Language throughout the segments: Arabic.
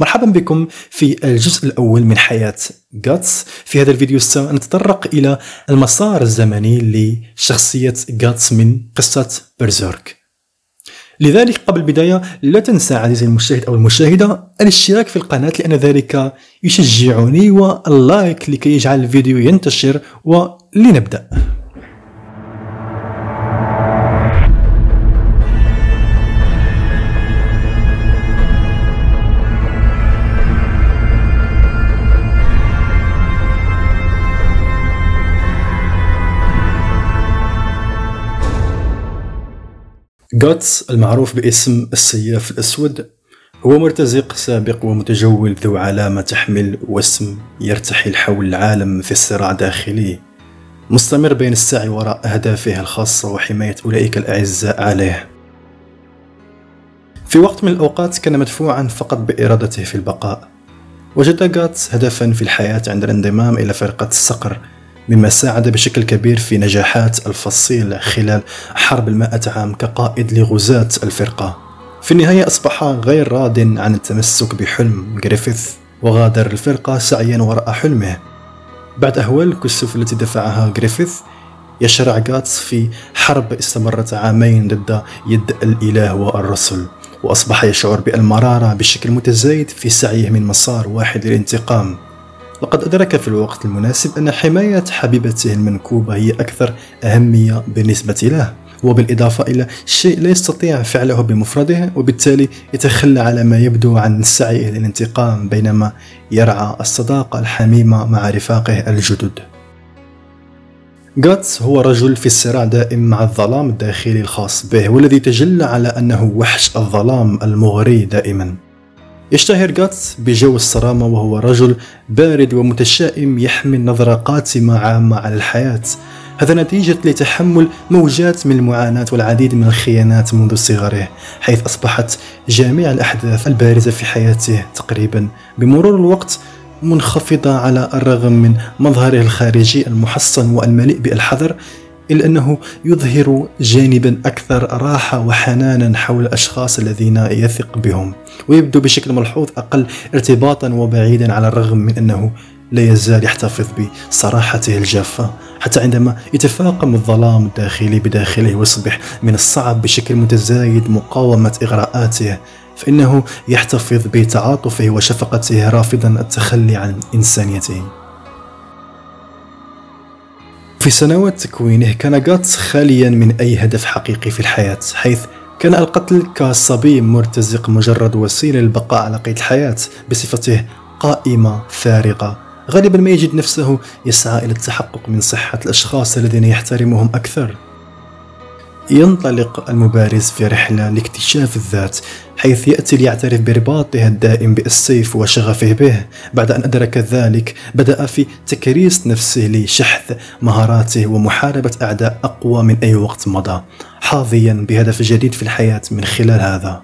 مرحبا بكم في الجزء الأول من حياة جاتس. في هذا الفيديو سنتطرق إلى المسار الزمني لشخصية جاتس من قصة Berserk لذلك قبل البداية لا تنسى عزيزي المشاهد أو المشاهدة الاشتراك في القناة لأن ذلك يشجعني وال like لكي يجعل الفيديو ينتشر ولنبدأ غاتس المعروف باسم السياف الأسود هو مرتزق سابق ومتجول ذو علامة تحمل واسم يرتحل حول العالم في صراع داخلي مستمر بين السعي وراء أهدافه الخاصة وحماية أولئك الأعزاء عليه. في وقت من الأوقات كان مدفوعا فقط بإرادته في البقاء. وجد غاتس هدفا في الحياة عند الانضمام إلى فرقة الصقر. مما ساعد بشكل كبير في نجاحات الفصيل خلال حرب المائة عام كقائد لغزاة الفرقة. في النهاية أصبح غير راض عن التمسك بحلم جريفيث وغادر الفرقة سعيا وراء حلمه. بعد أهوال الكسوف التي دفعها جريفيث يشرع غاتس في حرب استمرت عامين ضد يد الإله والرسل وأصبح يشعر بالمرارة بشكل متزايد في سعيه من مسار واحد للانتقام. لقد أدرك في الوقت المناسب أن حماية حبيبته المنكوبة هي أكثر أهمية بالنسبة له وبالإضافة إلى شيء لا يستطيع فعله بمفرده وبالتالي يتخلى على ما يبدو عن سعيه للانتقام بينما يرعى الصداقة الحميمة مع رفاقه الجدد. غاتس هو رجل في الصراع دائم مع الظلام الداخلي الخاص به والذي تجلى على أنه وحش الظلام المغري دائما. يشتهر غاتس بجو الصرامة وهو رجل بارد ومتشائم يحمل نظرة قاتمة عامة على الحياة. هذا نتيجة لتحمل موجات من المعاناة والعديد من الخيانات منذ صغره حيث أصبحت جميع الأحداث البارزة في حياته تقريبا بمرور الوقت منخفضة على الرغم من مظهره الخارجي المحصن والمليء بالحذر إلا أنه يظهر جانبا أكثر راحة وحنانا حول الأشخاص الذين يثق بهم ويبدو بشكل ملحوظ أقل ارتباطا وبعيدا على الرغم من أنه لا يزال يحتفظ بصراحته الجافة حتى عندما يتفاقم الظلام الداخلي بداخله ويصبح من الصعب بشكل متزايد مقاومة إغراءاته فإنه يحتفظ بتعاطفه وشفقته رافضا التخلي عن إنسانيته. في سنوات تكوينه كان غاتس خاليا من أي هدف حقيقي في الحياة حيث كان القتل كصبي مرتزق مجرد وسيلة للبقاء على قيد الحياة بصفته قائمة فارغة غالبا ما يجد نفسه يسعى إلى التحقق من صحة الأشخاص الذين يحترمهم أكثر. ينطلق المبارز في رحلة لاكتشاف الذات حيث يأتي ليعترف برباطه الدائم بالسيف وشغفه به. بعد أن أدرك ذلك بدأ في تكريس نفسه لشحذ مهاراته ومحاربة أعداء أقوى من أي وقت مضى حاظيا بهدف جديد في الحياة من خلال هذا.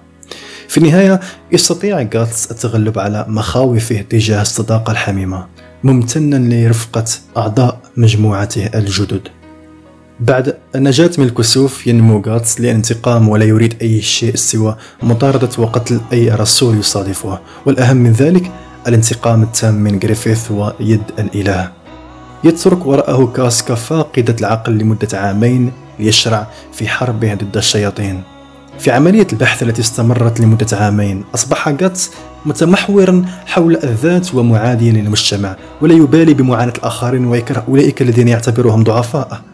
في النهاية يستطيع غاتس التغلب على مخاوفه تجاه الصداقة الحميمة ممتنا لرفقة أعضاء مجموعته الجدد. بعد النجاة من الكسوف ينمو غاتس للانتقام ولا يريد أي شيء سوى مطاردة وقتل أي رسول يصادفه. والأهم من ذلك الانتقام التام من جريفيث ويد الإله. يترك وراءه كاسكا فاقدة العقل لمدة عامين ليشرع في حربه ضد الشياطين. في عملية البحث التي استمرت لمدة عامين أصبح غاتس متمحورا حول الذات ومعاديا للمجتمع ولا يبالي بمعاناة الآخرين ويكره أولئك الذين يعتبرهم ضعفاء.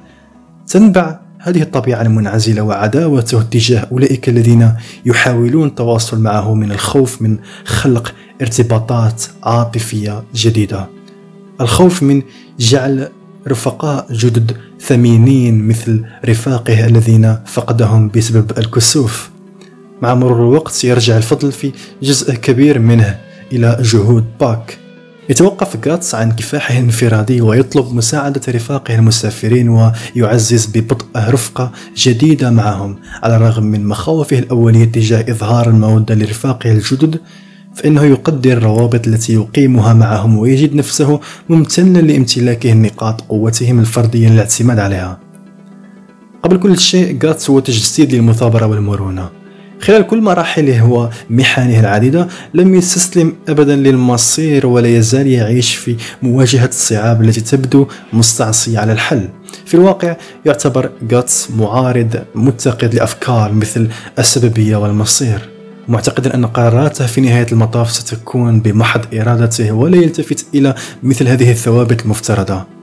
تنبع هذه الطبيعة المنعزلة وعداوته تجاه أولئك الذين يحاولون التواصل معه من الخوف من خلق ارتباطات عاطفية جديدة. الخوف من جعل رفقاء جدد ثمينين مثل رفاقه الذين فقدهم بسبب الكسوف. مع مرور الوقت يرجع الفضل في جزء كبير منه إلى جهود باك. يتوقف غاتس عن كفاحه الانفرادي ويطلب مساعدة رفاقه المسافرين ويعزز ببطء رفقة جديدة معهم. على الرغم من مخاوفه الأولية تجاه إظهار المودة لرفاقه الجدد فإنه يقدر الروابط التي يقيمها معهم ويجد نفسه ممتنا لامتلاكه نقاط قوتهم الفردية للاعتماد عليها. قبل كل شيء غاتس هو تجسيد للمثابرة والمرونة. خلال كل مراحله ومحنه العديدة لم يستسلم أبدا للمصير ولا يزال يعيش في مواجهة الصعاب التي تبدو مستعصية على الحل. في الواقع يعتبر غاتس معارض متقد لأفكار مثل السببية والمصير. معتقدا أن قراراته في نهاية المطاف ستكون بمحض إرادته ولا يلتفت إلى مثل هذه الثوابت المفترضة.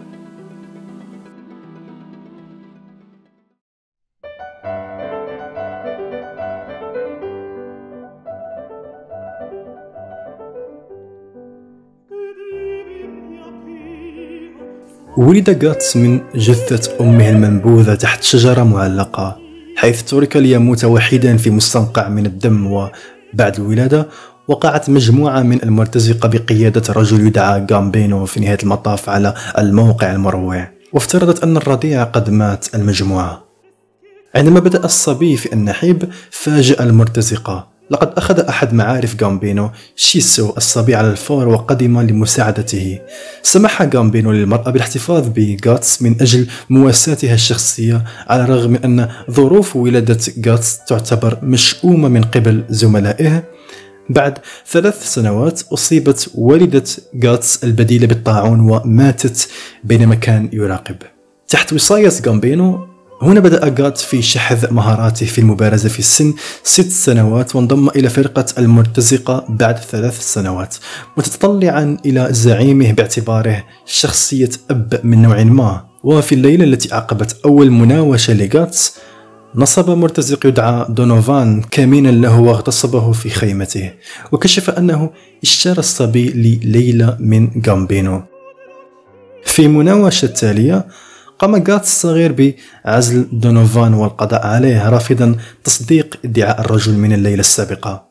ولد غاتس من جثة أمه المنبوذة تحت شجرة معلقة حيث ترك ليموت وحيدا في مستنقع من الدم وبعد الولادة وقعت مجموعة من المرتزقة بقيادة رجل يدعى غامبينو في نهاية المطاف على الموقع المروع. وافترضت أن الرضيع قد مات المجموعة. عندما بدأ الصبي في النحيب فاجأ المرتزقة. لقد أخذ أحد معارف غامبينو شيسو الصبي على الفور وقدم لمساعدته. سمح غامبينو للمرأة بالاحتفاظ بغاتس من أجل مواساتها الشخصية على الرغم من أن ظروف ولادة غاتس تعتبر مشؤومة من قبل زملائه. بعد ثلاث سنوات أصيبت والدة غاتس البديلة بالطاعون وماتت بينما كان يراقب. تحت وصاية غامبينو هنا بدأ غات في شحذ مهاراته في المبارزة في سن ست سنوات وانضم إلى فرقة المرتزقة بعد ثلاث سنوات. متطلعا إلى زعيمه باعتباره شخصية أب من نوع ما. وفي الليلة التي عقبت أول مناوشة لغاتس نصب مرتزق يدعى دونوفان كمينا له واغتصبه في خيمته وكشف أنه اشترى الصبي لليلى من غامبينو. في مناوشة التالية قام غاتس الصغير بعزل دونوفان والقضاء عليه رافضا تصديق ادعاء الرجل من الليلة السابقة.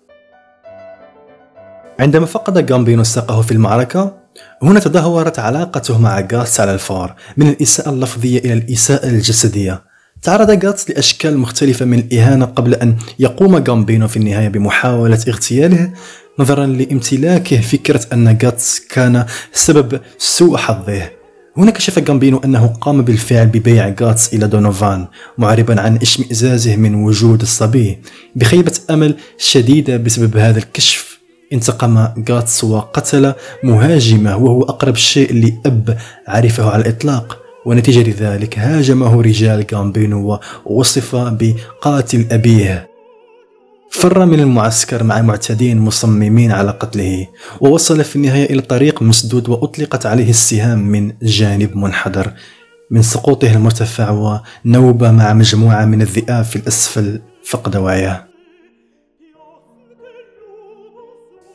عندما فقد غامبينو ساقه في المعركة هنا تدهورت علاقته مع غاتس على الفور من الإساءة اللفظية إلى الإساءة الجسدية. تعرض غاتس لأشكال مختلفة من الإهانة قبل أن يقوم غامبينو في النهاية بمحاولة اغتياله نظرا لامتلاكه فكرة أن غاتس كان سبب سوء حظه. هنا كشف جامبينو أنه قام بالفعل ببيع غاتس إلى دونوفان معربا عن اشمئزازه من وجود الصبي بخيبة أمل شديدة بسبب هذا الكشف. انتقم غاتس وقتل مهاجمه وهو أقرب شيء لأب عرفه على الإطلاق. ونتيجة لذلك هاجمه رجال جامبينو ووصف بقاتل أبيه. فر من المعسكر مع معتدين مصممين على قتله ووصل في النهاية إلى طريق مسدود وأطلقت عليه السهام من جانب منحدر. من سقوطه المرتفع ونوبة مع مجموعة من الذئاب في الأسفل فقد وعيه.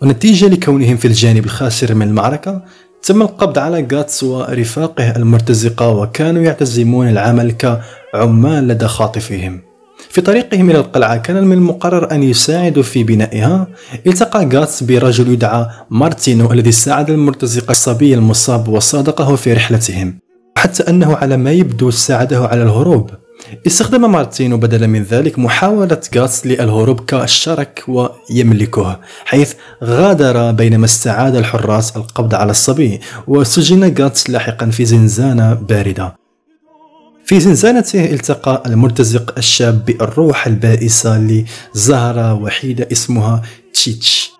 ونتيجة لكونهم في الجانب الخاسر من المعركة تم القبض على غاتس ورفاقه المرتزقة وكانوا يعتزمون العمل كعمال لدى خاطفهم. في طريقهم إلى القلعة كان من المقرر أن يساعدوا في بنائها التقى غاتس برجل يدعى مارتينو الذي ساعد المرتزق الصبي المصاب وصادقه في رحلتهم حتى أنه على ما يبدو ساعده على الهروب. استخدم مارتينو بدلا من ذلك محاولة غاتس للهروب كشرك ويملكه حيث غادر بينما استعاد الحراس القبض على الصبي وسجن غاتس لاحقا في زنزانة باردة. في زنزانته التقى المرتزق الشاب بالروح البائسة لزهرة وحيدة اسمها تشيتش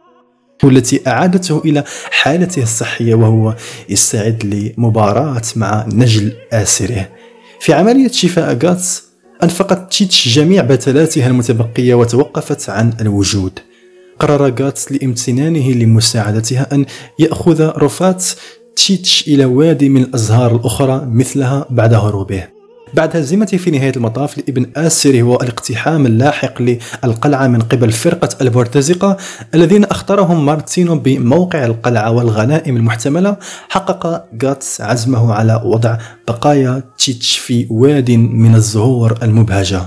والتي أعادته إلى حالته الصحية وهو يستعد لمباراة مع نجل آسره. في عملية شفاء غاتس أنفقت تشيتش جميع بتلاتها المتبقية وتوقفت عن الوجود. قرر غاتس لامتنانه لمساعدتها أن يأخذ رفات تشيتش إلى وادي من الأزهار الأخرى مثلها بعد هروبه. بعد هزيمته في نهاية المطاف لابن آسر والاقتحام اللاحق للقلعة من قبل فرقة المرتزقة الذين أختارهم مارتينو بموقع القلعة والغنائم المحتملة. حقق غاتس عزمه على وضع بقايا تشيتش في واد من الزهور المبهجة.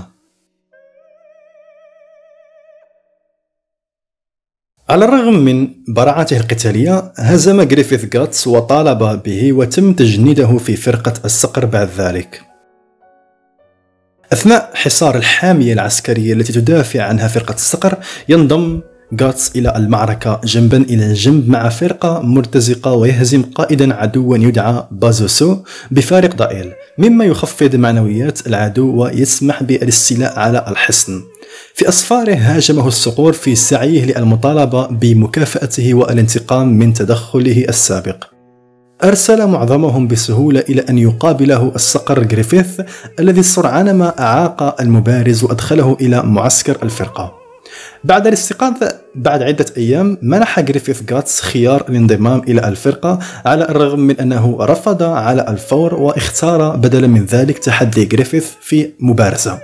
على الرغم من براعته القتالية هزم غريفيث غاتس وطالب به وتم تجنيده في فرقة الصقر بعد ذلك. أثناء حصار الحامية العسكرية التي تدافع عنها فرقة الصقر ينضم غاتس إلى المعركة جنبا إلى جنب مع فرقة مرتزقة ويهزم قائدا عدوا يدعى بازوسو بفارق ضئيل مما يخفض معنويات العدو ويسمح بالاستيلاء على الحصن. في أسفاره هاجمه الصقور في سعيه للمطالبة بمكافأته والانتقام من تدخله السابق. أرسل معظمهم بسهولة إلى أن يقابله الصقر جريفيث الذي سرعان ما أعاق المبارز وأدخله إلى معسكر الفرقة. بعد الاستيقاظ بعد عدة أيام منح جريفيث جاتس خيار الانضمام إلى الفرقة على الرغم من أنه رفض على الفور واختار بدلا من ذلك تحدي جريفيث في مبارزة.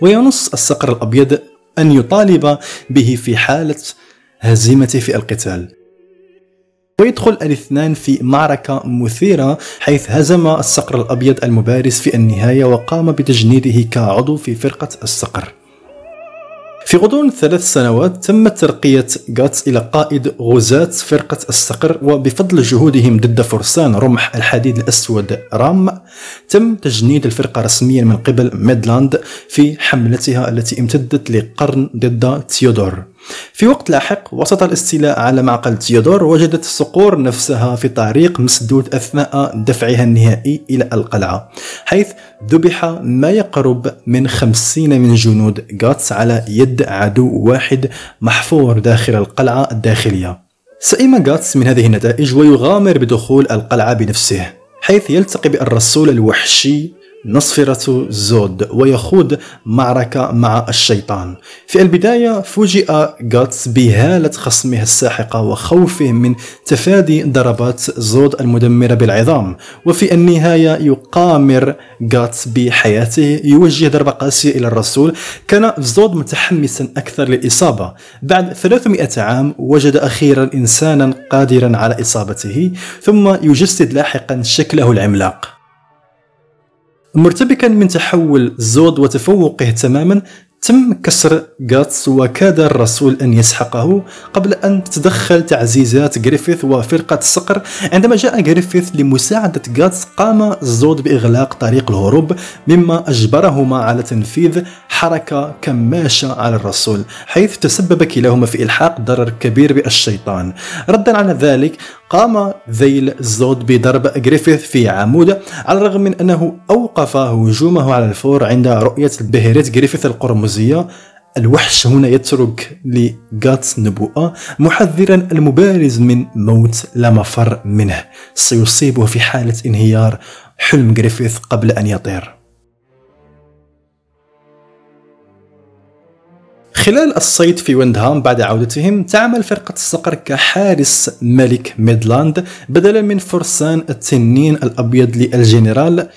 وينص الصقر الأبيض أن يطالب به في حالة هزيمته في القتال. ويدخل الاثنان في معركة مثيرة حيث هزم الصقر الأبيض المبارز في النهاية وقام بتجنيده كعضو في فرقة الصقر. في غضون ثلاث سنوات تم ترقية جاتس إلى قائد غزاة فرقة الصقر وبفضل جهودهم ضد فرسان رمح الحديد الأسود رام تم تجنيد الفرقة رسميا من قبل ميدلاند في حملتها التي امتدت لقرن ضد تيودور. في وقت لاحق وسط الاستيلاء على معقل تيودور وجدت الصقور نفسها في طريق مسدود أثناء دفعها النهائي إلى القلعة حيث ذبح ما يقرب من خمسين من جنود غاتس على يد عدو واحد محفور داخل القلعة الداخلية. سئم غاتس من هذه النتائج ويغامر بدخول القلعة بنفسه حيث يلتقي بالرسول الوحشي نصفرة زود ويخوض معركة مع الشيطان. في البداية فوجئ جاتس بهالة خصمه الساحقة وخوفه من تفادي ضربات زود المدمرة بالعظام. وفي النهاية يقامر جاتس بحياته يوجه ضربة قاسية إلى الرسول. كان زود متحمسا أكثر للإصابة. بعد 300 عام وجد أخيرا إنسانا قادرا على إصابته ثم يجسد لاحقا شكله العملاق. مرتبكا من تحول زود وتفوقه تماما تم كسر جاتس وكاد الرسول أن يسحقه قبل أن تتدخل تعزيزات جريفيث وفرقة الصقر. عندما جاء جريفيث لمساعدة جاتس قام زود بإغلاق طريق الهروب مما أجبرهما على تنفيذ حركة كماشة على الرسول حيث تسبب كلاهما في إلحاق ضرر كبير بالشيطان. ردا على ذلك قام ذيل زود بضرب جريفيث في عمود على الرغم من أنه أوقف هجومه على الفور عند رؤية بهرت جريفيث القرمزية الوحش هنا يترك لجاتس نبوءة محذرا المبارز من موت لا مفر منه. سيصيبه في حالة انهيار حلم جريفيث قبل أن يطير. خلال الصيد في ويندهام بعد عودتهم تعمل فرقة الصقر كحارس ملك ميدلاند بدلا من فرسان التنين الأبيض للجنرال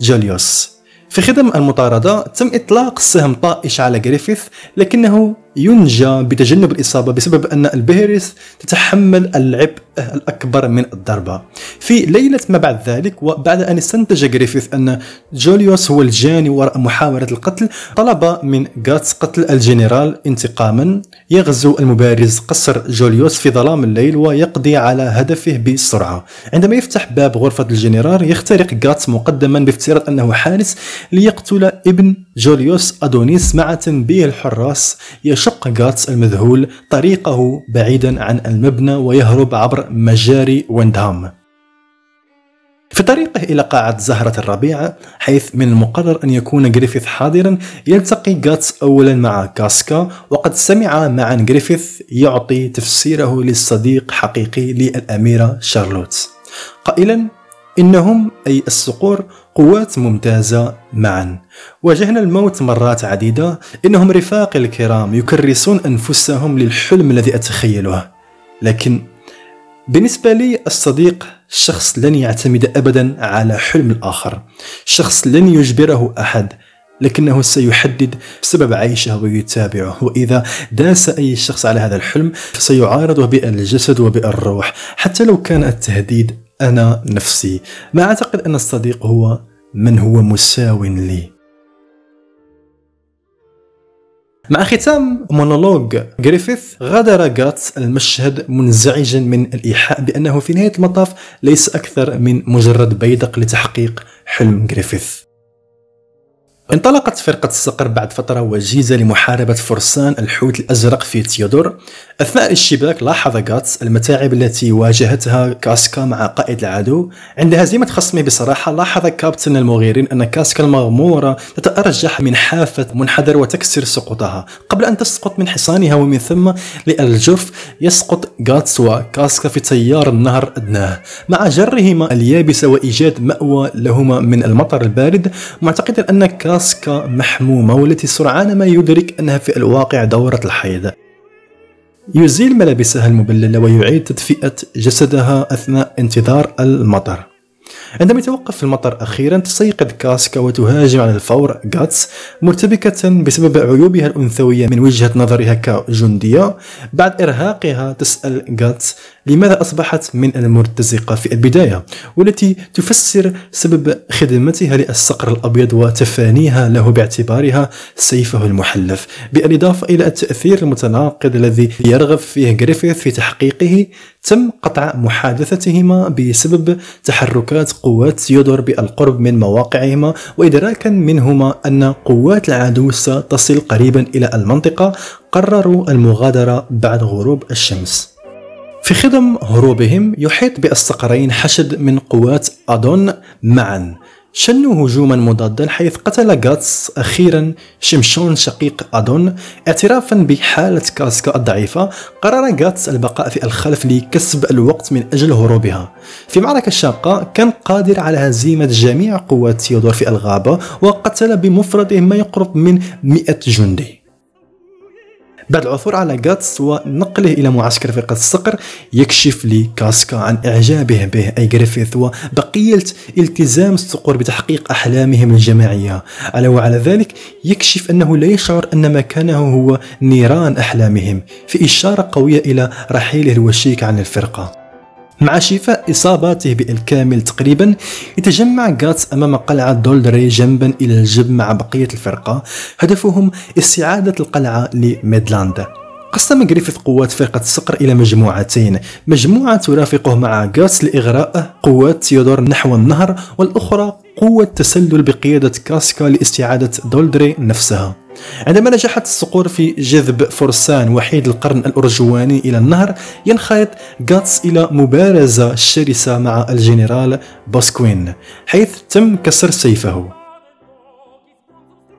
جوليوس. في خضم المطاردة تم إطلاق سهم طائش على جريفيث لكنه ينجو بتجنب الإصابة بسبب أن البهرت تتحمل العبء الأكبر من الضربة. في ليلة ما بعد ذلك وبعد أن استنتج جريفيث أن جوليوس هو الجاني وراء محاولة القتل طلب من غاتس قتل الجنرال انتقاما. يغزو المبارز قصر جوليوس في ظلام الليل ويقضي على هدفه بسرعة. عندما يفتح باب غرفة الجنرال يخترق غاتس مقدما بافتراض أنه حارس ليقتل ابن جوليوس أدونيس مع تنبيه الحراس يشق غاتس المذهول طريقه بعيدا عن المبنى ويهرب عبر مجاري ويندهام. في طريقه إلى قاعة زهرة الربيع حيث من المقرر أن يكون جريفيث حاضرا يلتقي غاتس أولا مع كاسكا وقد سمع معا جريفيث يعطي تفسيره للصديق الحقيقي للأميرة شارلوت قائلا إنهم أي الصقور قوات ممتازة معا. واجهنا الموت مرات عديدة. إنهم رفاقي الكرام يكرسون أنفسهم للحلم الذي أتخيله. لكن بالنسبة لي الصديق شخص لن يعتمد أبدا على حلم الآخر. شخص لن يجبره أحد لكنه سيحدد سبب عيشه ويتابعه. وإذا داس أي شخص على هذا الحلم فسيعارضه بالجسد وبالروح. حتى لو كان التهديد أنا نفسي. ما أعتقد أن الصديق هو من هو مساو لي. مع ختام مونولوج جريفيث غادر جاتس المشهد منزعجا من الإيحاء بأنه في نهاية المطاف ليس أكثر من مجرد بيدق لتحقيق حلم جريفيث انطلقت فرقة الصقر بعد فترة وجيزة لمحاربة فرسان الحوت الأزرق في تيودور. أثناء الاشتباك لاحظ غاتس المتاعب التي واجهتها كاسكا مع قائد العدو. عند هزيمة خصمه بصراحة لاحظ كابتن المغيرين أن كاسكا المغمورة تتأرجح من حافة منحدر وتكسر سقوطها. قبل أن تسقط من حصانها ومن ثم للجرف يسقط غاتس وكاسكا في تيار النهر أدناه. مع جرهما اليابسة وإيجاد مأوى لهما من المطر البارد معتقدا أن كاسكا محمومة والتي سرعان ما يدرك أنها في الواقع دورة الحيض. يزيل ملابسها المبللة ويعيد تدفئة جسدها أثناء انتظار المطر. عندما يتوقف المطر أخيرا تستيقظ كاسكا وتهاجم على الفور غاتس مرتبكة بسبب عيوبها الأنثوية من وجهة نظرها كجندية. بعد إرهاقها تسأل غاتس لماذا أصبحت من المرتزقة في البداية والتي تفسر سبب خدمتها للصقر الأبيض وتفانيها له باعتبارها سيفه المحلف بالإضافة إلى التأثير المتناقض الذي يرغب فيه غريفيث في تحقيقه تم قطع محادثتهما بسبب تحركات قوات تيودور بالقرب من مواقعهما وإدراكا منهما أن قوات العدو ستصل قريبا إلى المنطقة قرروا المغادرة بعد غروب الشمس. في خدم هروبهم يحيط بالصقرين حشد من قوات أدون معا. شنوا هجوما مضادا حيث قتل غاتس أخيرا شمشون شقيق أدون. اعترافا بحالة كاسكا الضعيفة قرر غاتس البقاء في الخلف لكسب الوقت من أجل هروبها. في معركة شاقة كان قادر على هزيمة جميع قوات تيودور في الغابة وقتل بمفرده ما يقرب من 100 جندي. بعد العثور على غاتس ونقله إلى معسكر فرقة الصقر يكشف لكاسكا عن إعجابه به. أي جريفيث وبقية التزام الصقور بتحقيق أحلامهم الجماعية. على وعلى ذلك يكشف أنه لا يشعر أن مكانه هو نيران أحلامهم في إشارة قوية إلى رحيله الوشيك عن الفرقة. مع شفاء إصاباته بالكامل تقريبا يتجمع غاتس أمام قلعة دولدري جنبا إلى الجنب مع بقية الفرقة. هدفهم استعادة القلعة لميدلاند. قسم جريفيث قوات فرقة الصقر إلى مجموعتين. مجموعة ترافقه مع غاتس لإغراء قوات تيودور نحو النهر والأخرى قوة تسلل بقيادة كاسكا لاستعادة دولدري نفسها. عندما نجحت الصقور في جذب فرسان وحيد القرن الأرجواني إلى النهر ينخرط غاتس إلى مبارزة شرسة مع الجنرال باسكوين حيث تم كسر سيفه.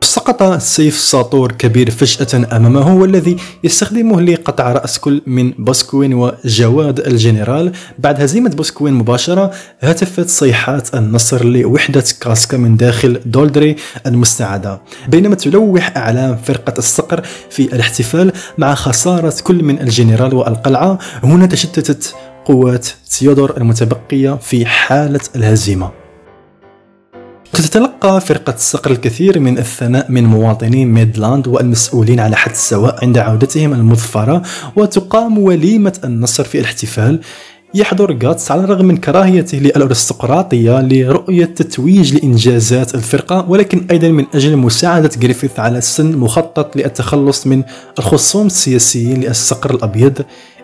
سقط سيف ساطور كبير فجأة أمامه والذي يستخدمه لقطع رأس كل من باسكوين وجواد الجنرال. بعد هزيمة باسكوين مباشرة هتفت صيحات النصر لوحدة كاسكا من داخل دولدري المستعادة. بينما تلوح أعلام فرقة الصقر في الاحتفال مع خسارة كل من الجنرال والقلعة هنا تشتتت قوات تيودور المتبقية في حالة الهزيمة. فرقة الصقر الكثير من الثناء من مواطني ميدلاند والمسؤولين على حد السواء عند عودتهم المظفرة وتقام وليمة النصر في الاحتفال. يحضر غاتس على الرغم من كراهيته للأرستقراطية لرؤية تتويج لإنجازات الفرقة ولكن أيضا من أجل مساعدة جريفيث على سن مخطط للتخلص من الخصوم السياسيين للصقر الأبيض.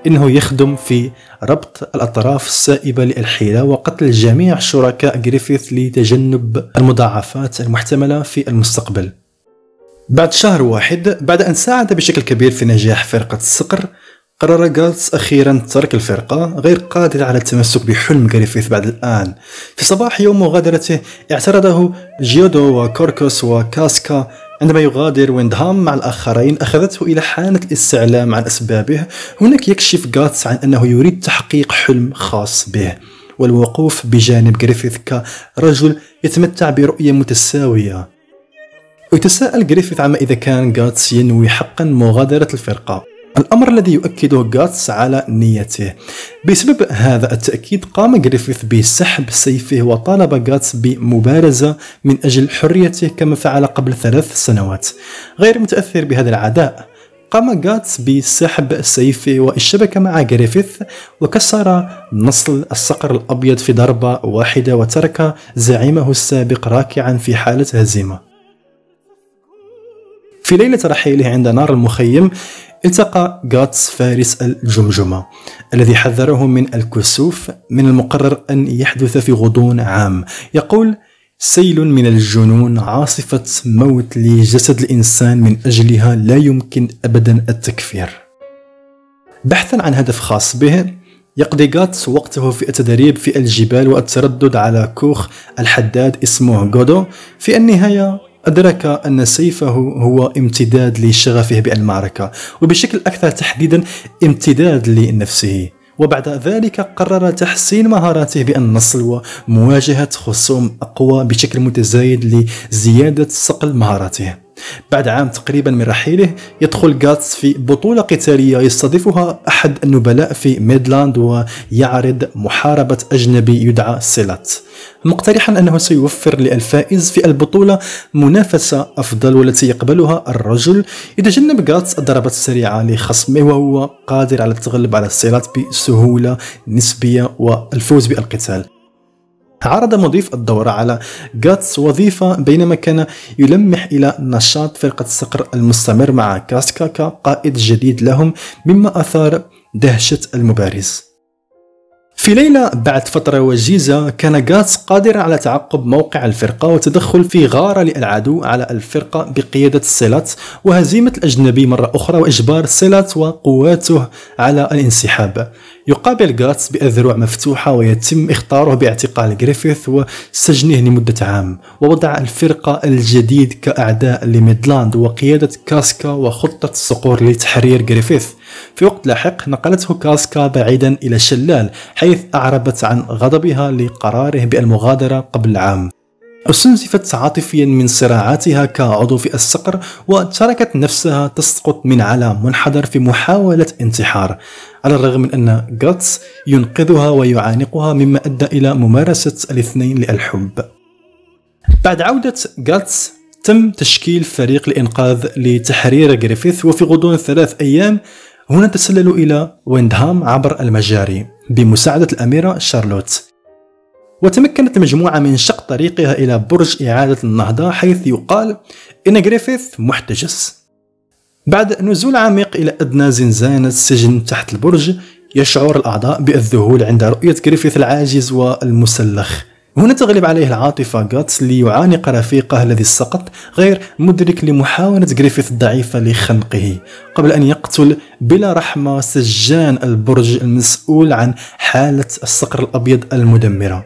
إنه يخدم في ربط الأطراف السائبة للحيلة وقتل جميع شركاء جريفيث لتجنب المضاعفات المحتملة في المستقبل. بعد شهر واحد بعد أن ساعد بشكل كبير في نجاح فرقة الصقر قرر جاتس أخيرا ترك الفرقة غير قادر على التمسك بحلم جريفيث بعد الآن في صباح يوم مغادرته اعترضه جيودو وكوركوس وكاسكا عندما يغادر ويندهام مع الآخرين أخذته إلى حانة الاستعلام عن أسبابه. هناك يكشف جاتس عن أنه يريد تحقيق حلم خاص به والوقوف بجانب جريفيث كرجل يتمتع برؤية متساوية. ويتساءل جريفيث عما إذا كان جاتس ينوي حقا مغادرة الفرقة. الأمر الذي يؤكده غاتس على نيته. بسبب هذا التأكيد قام جريفيث بسحب سيفه وطالب غاتس بمبارزة من أجل حريته كما فعل قبل ثلاث سنوات. غير متأثر بهذا العداء قام غاتس بسحب سيفه والشبكة مع جريفيث وكسر نصل الصقر الأبيض في ضربة واحدة وترك زعيمه السابق راكعا في حالة هزيمة. في ليلة رحيله عند نار المخيم التقى غاتس فارس الجمجمة الذي حذره من الكسوف من المقرر أن يحدث في غضون عام. يقول سيل من الجنون عاصفة موت لجسد الإنسان من أجلها لا يمكن أبدا التكفير. بحثا عن هدف خاص به يقضي غاتس وقته في التدريب في الجبال والتردد على كوخ الحداد اسمه غودو في النهاية أدرك أن سيفه هو امتداد لشغفه بالمعركة وبشكل أكثر تحديدا امتداد لنفسه. وبعد ذلك قرر تحسين مهاراته بالنصل ومواجهة خصوم أقوى بشكل متزايد لزيادة صقل مهاراته. بعد عام تقريبا من رحيله يدخل غاتس في بطولة قتالية يستضيفها أحد النبلاء في ميدلاند ويعرض محاربة أجنبي يدعى سيلات. مقترحا أنه سيوفر للفائز في البطولة منافسة أفضل والتي يقبلها الرجل. يتجنب غاتس الضربات السريعة لخصمه وهو قادر على التغلب على السيلات بسهولة نسبية والفوز بالقتال. عرض مضيف الدورة على جاتس وظيفة بينما كان يلمح إلى نشاط فرقة الصقر المستمر مع كاسكا كقائد جديد لهم مما أثار دهشة المبارز في ليلة بعد فترة وجيزة كان جاتس قادرا على تعقب موقع الفرقة والتدخل في غارة للعدو على الفرقة بقيادة سيلات وهزيمة الأجنبي مرة أخرى وإجبار سيلات وقواته على الانسحاب. يقابل جاتس بأذرع مفتوحة ويتم إخطاره باعتقال جريفيث وسجنه لمدة عام ووضع الفرقة الجديد كأعداء لميدلاند وقيادة كاسكا وخطة الصقور لتحرير جريفيث في وقت لاحق نقلته كاسكا بعيدا إلى شلال حيث أعربت عن غضبها لقراره بالمغادرة قبل عام أستنزفت عاطفيا من صراعاتها كعضو في الصقر وتركت نفسها تسقط من على منحدر في محاولة انتحار. على الرغم من أن غاتس ينقذها ويعانقها مما أدى إلى ممارسة الاثنين للحب. بعد عودة غاتس تم تشكيل فريق لإنقاذ لتحرير جريفيث وفي غضون ثلاث أيام هنا تسللوا إلى ويندهام عبر المجاري بمساعدة الأميرة شارلوت. وتمكنت المجموعة من شق طريقها إلى برج إعادة النهضة حيث يقال إن جريفيث محتجز. بعد نزول عميق إلى أدنى زنزانة السجن تحت البرج يشعر الأعضاء بالذهول عند رؤية جريفيث العاجز والمسلخ. هنا تغلب عليه العاطفة غاتس ليعانق رفيقه الذي سقط غير مدرك لمحاولة جريفيث الضعيفة لخنقه قبل أن يقتل بلا رحمة سجان البرج المسؤول عن حالة الصقر الأبيض المدمرة.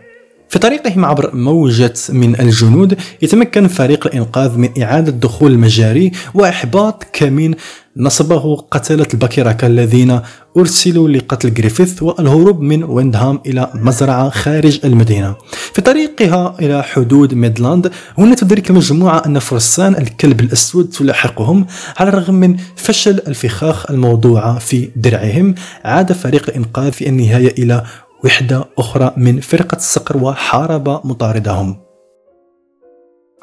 في طريقهم عبر موجة من الجنود يتمكن فريق الإنقاذ من إعادة دخول المجاري وإحباط كمين نصبه قتلة البكركة الذين أرسلوا لقتل جريفيث والهروب من ويندهام إلى مزرعة خارج المدينة. في طريقها إلى حدود ميدلاند هنا تدرك المجموعة أن فرسان الكلب الأسود تلاحقهم على الرغم من فشل الفخاخ الموضوعة في درعهم. عاد فريق الإنقاذ في النهاية إلى وحدة أخرى من فرقة الصقر وحارب مطاردهم.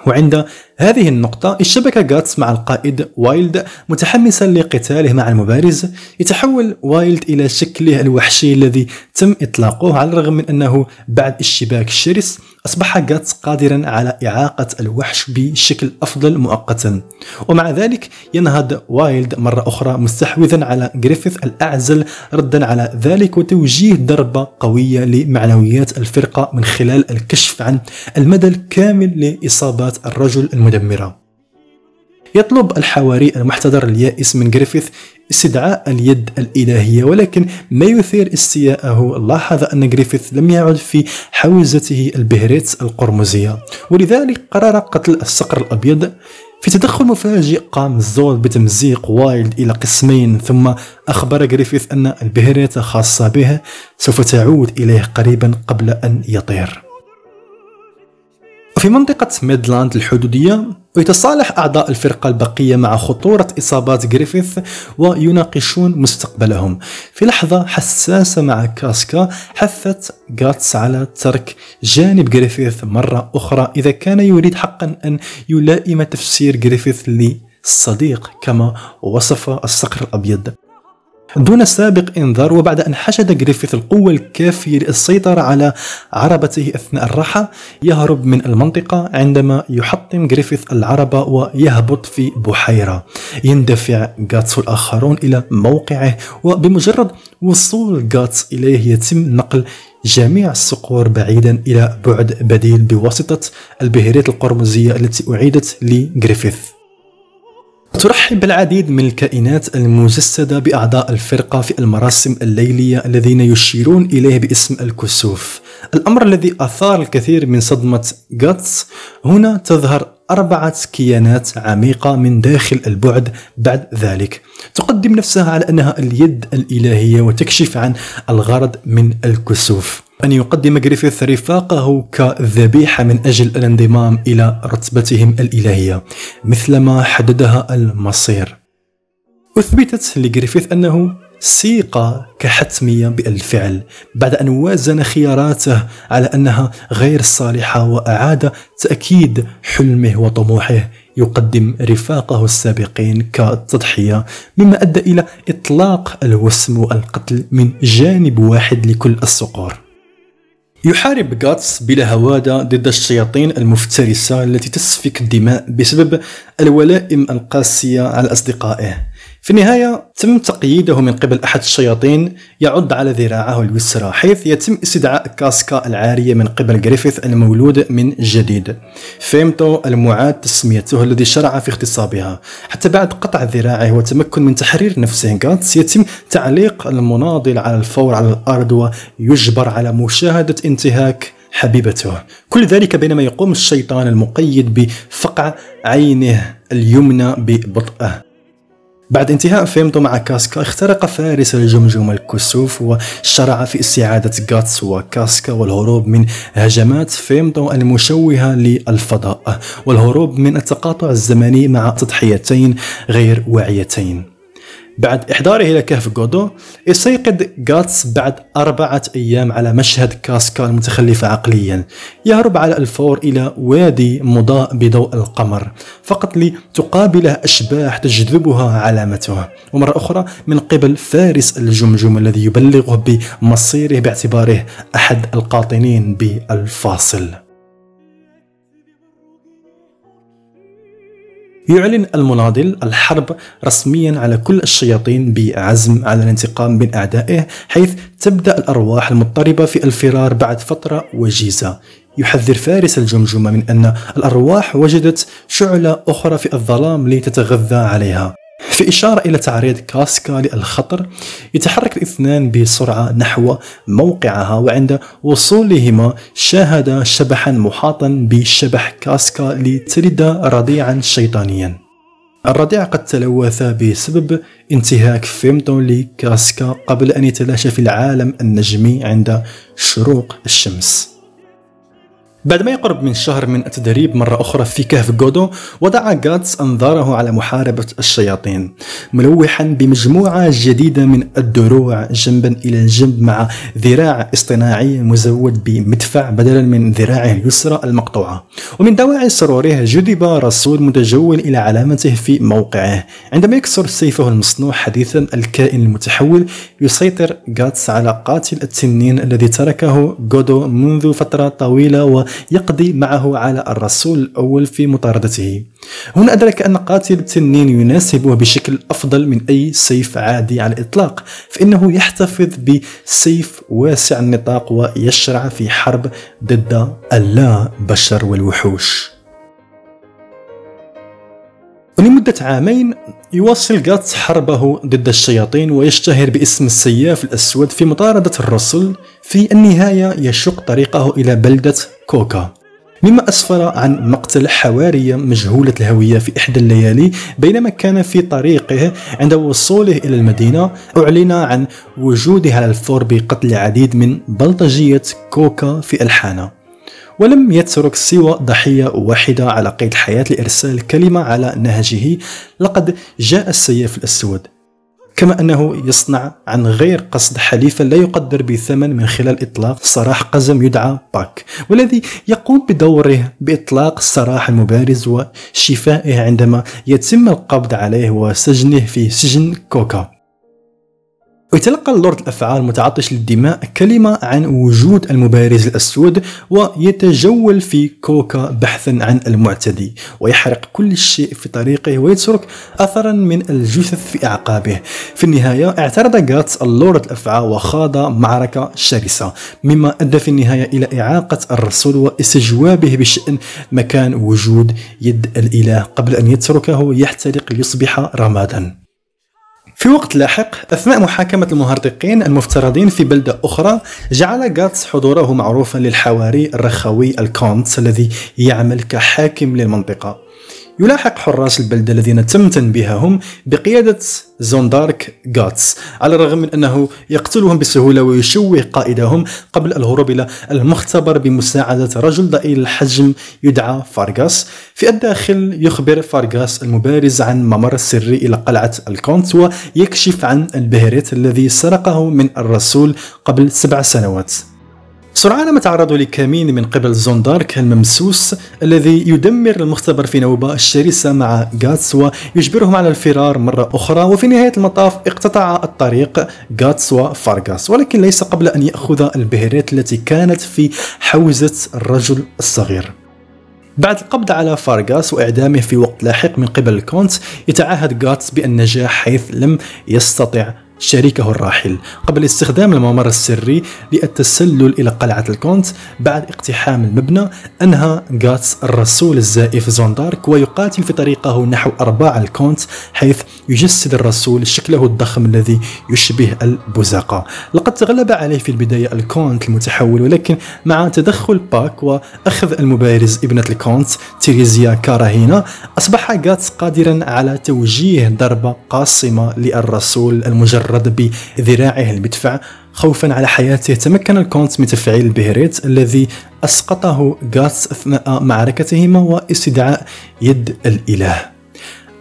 وعند هذه النقطة اشتبك جاتس مع القائد وايلد متحمسا لقتاله مع المبارز؟ يتحول وايلد إلى شكله الوحشي الذي تم إطلاقه على الرغم من أنه بعد اشتباك الشرس أصبح جاتس قادرا على إعاقة الوحش بشكل أفضل مؤقتا. ومع ذلك ينهض وايلد مرة أخرى مستحوذا على جريفيث الأعزل ردا على ذلك وتوجيه ضربة قوية لمعنويات الفرقة من خلال الكشف عن المدى الكامل لإصابات الرجل المدمرة يطلب الحواري المحتضر اليائس من جريفيث استدعاء اليد الإلهية ولكن ما يثير استياءه؟ لاحظ أن جريفيث لم يعد في حوزته البهريت القرمزية. ولذلك قرر قتل الصقر الأبيض في تدخل مفاجئ قام زول بتمزيق وايلد إلى قسمين ثم أخبر جريفيث أن البهريت خاصة به سوف تعود إليه قريبا قبل أن يطير. في منطقة ميدلاند الحدودية ويتصالح أعضاء الفرقة البقية مع خطورة إصابات جريفيث ويناقشون مستقبلهم. في لحظة حساسة مع كاسكا حثت غاتس على ترك جانب جريفيث مرة أخرى إذا كان يريد حقا أن يلائم تفسير جريفيث للصديق كما وصف الصقر الأبيض. دون سابق انذار وبعد أن حشد جريفيث القوة الكافية للسيطرة على عربته أثناء الراحة يهرب من المنطقة عندما يحطم جريفيث العربه ويهبط في بحيرة. يندفع جاتس والآخرون إلى موقعه وبمجرد وصول جاتس إليه يتم نقل جميع الصقور بعيدا إلى بعد بديل بواسطة البهرية القرمزية التي أعيدت لجريفيث. ترحب العديد من الكائنات المجسدة بأعضاء الفرقة في المراسم الليلية الذين يشيرون إليه باسم الكسوف. الأمر الذي أثار الكثير من صدمة غاتس هنا تظهر أربعة كيانات عميقة من داخل البعد بعد ذلك. تقدم نفسها على أنها اليد الإلهية وتكشف عن الغرض من الكسوف. أن يقدم جريفيث رفاقه كذبيحة من أجل الانضمام إلى رتبتهم الإلهية مثلما حددها المصير. أثبتت لجريفيث أنه سيق كحتمية بالفعل بعد أن وازن خياراته على أنها غير صالحة وأعاد تأكيد حلمه وطموحه. يقدم رفاقه السابقين كتضحية مما أدى إلى إطلاق الوسم والقتل من جانب واحد لكل الصقور. يحارب جاتس بلا هوادة ضد الشياطين المفترسة التي تسفك الدماء بسبب الولائم القاسية على أصدقائه. في النهاية تم تقييده من قبل أحد الشياطين يعض على ذراعه اليسرى حيث يتم استدعاء كاسكا العارية من قبل جريفيث المولود من جديد. فيمتو المعاد تسميته الذي شرع في اغتصابها. حتى بعد قطع ذراعه وتمكن من تحرير نفسه غاتس يتم تعليق المناضل على الفور على الأرض ويجبر على مشاهدة انتهاك حبيبته. كل ذلك بينما يقوم الشيطان المقيد بفقع عينه اليمنى ببطء بعد انتهاء فيمتو مع كاسكا اخترق فارس الجمجمة الكسوف وشرع في استعادة غاتس وكاسكا والهروب من هجمات فيمتو المشوهة للفضاء والهروب من التقاطع الزمني مع تضحيتين غير واعيتين. بعد إحضاره إلى كهف جودو يستيقظ غاتس بعد أربعة أيام على مشهد كاسكا المتخلفة عقليا يهرب على الفور إلى وادي مضاء بضوء القمر فقط لتقابله أشباح تجذبها علامته. ومرة أخرى من قبل فارس الجمجمة الذي يبلغه بمصيره باعتباره أحد القاطنين بالفاصل. يعلن المناضل الحرب رسميا على كل الشياطين بعزم على الانتقام من أعدائه حيث تبدأ الأرواح المضطربة في الفرار بعد فترة وجيزة. يحذر فارس الجمجمة من أن الأرواح وجدت شعلة أخرى في الظلام لتتغذى عليها. في إشارة إلى تعريض كاسكا للخطر يتحرك الاثنان بسرعة نحو موقعها وعند وصولهما شاهد شبحا محاطا بشبح كاسكا لتلد رضيعا شيطانيا. الرضيع قد تلوث بسبب انتهاك فيمتون لكاسكا قبل أن يتلاشى في العالم النجمي عند شروق الشمس. بعد ما يقرب من شهر من التدريب مرة أخرى في كهف جودو وضع جاتس أنظاره على محاربة الشياطين ملوحا بمجموعة جديدة من الدروع جنبا إلى جنب مع ذراع اصطناعي مزود بمدفع بدلا من ذراعه اليسرى المقطوعة. ومن دواعي سروره جذب رسول متجول إلى علامته في موقعه. عندما يكسر سيفه المصنوع حديثا الكائن المتحول يسيطر جاتس على قاتل التنين الذي تركه جودو منذ فترة طويلة و يقضي معه على الرسول الأول في مطاردته. هنا أدرك أن قاتل التنين يناسبه بشكل أفضل من أي سيف عادي على الإطلاق فإنه يحتفظ بسيف واسع النطاق ويشرع في حرب ضد اللا بشر والوحوش. ولمدة عامين يواصل جاتس حربه ضد الشياطين ويشتهر باسم السياف الأسود في مطاردة الرسل في النهاية يشق طريقه إلى بلدة كوكا. مما أسفر عن مقتل حوارية مجهولة الهوية في إحدى الليالي بينما كان في طريقه عند وصوله إلى المدينة أعلن عن وجوده على الفور بقتل العديد من بلطجية كوكا في الحانة. ولم يترك سوى ضحية واحدة على قيد الحياة لإرسال كلمة على نهجه لقد جاء السيف الأسود كما أنه يصنع عن غير قصد حليفا لا يقدر بثمن من خلال إطلاق سراح قزم يدعى باك والذي يقوم بدوره بإطلاق السراح المبارز وشفائه عندما يتم القبض عليه وسجنه في سجن كوكا. ويتلقى اللورد الأفعى المتعطش للدماء كلمة عن وجود المبارز الأسود ويتجول في كوكا بحثا عن المعتدي ويحرق كل شيء في طريقه ويترك أثرا من الجثث في أعقابه. في النهاية اعترض جاتس اللورد الأفعى وخاض معركة شرسة مما أدى في النهاية إلى إعاقة الرسول واستجوابه بشأن مكان وجود يد الإله قبل أن يتركه يحترق ليصبح رمادا. في وقت لاحق أثناء محاكمة المهرطقين المفترضين في بلدة أخرى جعل غاتس حضوره معروفا للحواري الرخوي الكونت الذي يعمل كحاكم للمنطقة. يلاحق حراس البلدة الذين تم تنبيههم بقيادة زوندارك غاتس على الرغم من أنه يقتلهم بسهولة ويشوه قائدهم قبل الهروب إلى المختبر بمساعدة رجل ضئيل الحجم يدعى فارغاس. في الداخل يخبر فارغاس المبارز عن ممر سري إلى قلعة الكونت ويكشف عن البهريت الذي سرقه من الرسول قبل سبع سنوات. سرعان ما تعرضوا لكمين من قبل زوندارك الممسوس الذي يدمر المختبر في نوبة شرسة مع غاتس ويجبرهم على الفرار مرة أخرى وفي نهاية المطاف اقتطع الطريق غاتس وفارغاس ولكن ليس قبل أن يأخذ البهريت التي كانت في حوزة الرجل الصغير. بعد القبض على فارغاس وإعدامه في وقت لاحق من قبل الكونت يتعهد غاتس بالنجاح حيث لم يستطع شريكه الراحل. قبل استخدام الممر السري للتسلل إلى قلعة الكونت بعد اقتحام المبنى أنهى غاتس الرسول الزائف زوندارك ويقاتل في طريقه نحو أرباع الكونت حيث يجسد الرسول شكله الضخم الذي يشبه البزاقة لقد تغلب عليه في البداية الكونت المتحول ولكن مع تدخل باك وأخذ المبارز ابنة الكونت تيريزيا كاراهينا أصبح غاتس قادرا على توجيه ضربة قاصمة للرسول المجرد. تجرد بذراعه المدفع. خوفا على حياته تمكن الكونت من تفعيل البهريت الذي أسقطه غاتس أثناء معركتهما واستدعاء يد الإله.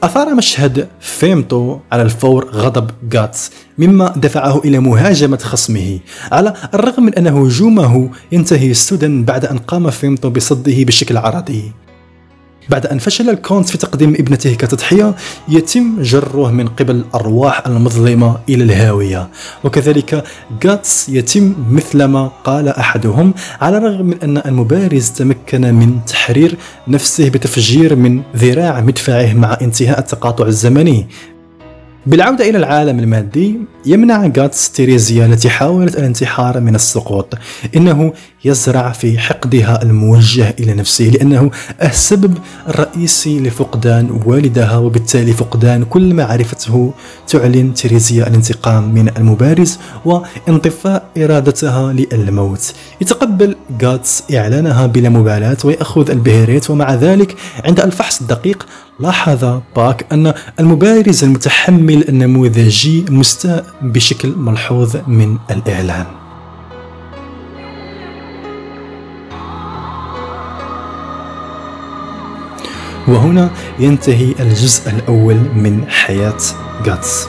أثار مشهد فيمتو على الفور غضب غاتس مما دفعه إلى مهاجمة خصمه. على الرغم من أن هجومه ينتهي سدى بعد أن قام فيمتو بصده بشكل عرضي. بعد أن فشل الكونت في تقديم ابنته كتضحية يتم جره من قبل الأرواح المظلمة إلى الهاوية. وكذلك غاتس يتم مثلما قال أحدهم على الرغم من أن المبارز تمكن من تحرير نفسه بتفجير من ذراع مدفعه مع انتهاء التقاطع الزمني. بالعودة إلى العالم المادي يمنع غاتس تيريزيا التي حاولت الانتحار من السقوط. إنه يزرع في حقدها الموجه إلى نفسه لأنه السبب الرئيسي لفقدان والدها وبالتالي فقدان كل ما عرفته تعلن تيريزيا الانتقام من المبارز وانطفاء إرادتها للموت. يتقبل غاتس إعلانها بلا مبالاة ويأخذ البهيريت ومع ذلك عند الفحص الدقيق لاحظ باك أن المبارز المتحمل النموذجي مستاء بشكل ملحوظ من الإعلان. وهنا ينتهي الجزء الأول من حياة غاتس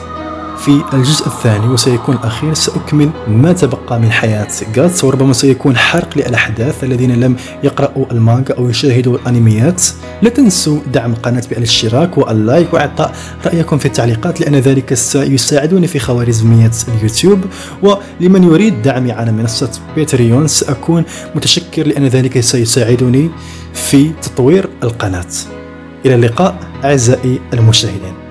في الجزء الثاني وسيكون الأخير. سأكمل ما تبقى من حياة غاتس وربما سيكون حرق للأحداث الذين لم يقرأوا المانجا أو يشاهدوا الأنميات. لا تنسوا دعم القناة بالاشتراك وال like وإعطاء رأيكم في التعليقات لأن ذلك سيساعدني في خوارزمية اليوتيوب. ولمن يريد دعمي على منصة Patreon سأكون متشكر لأن ذلك سيساعدني في تطوير القناة. إلى اللقاء أعزائي المشاهدين.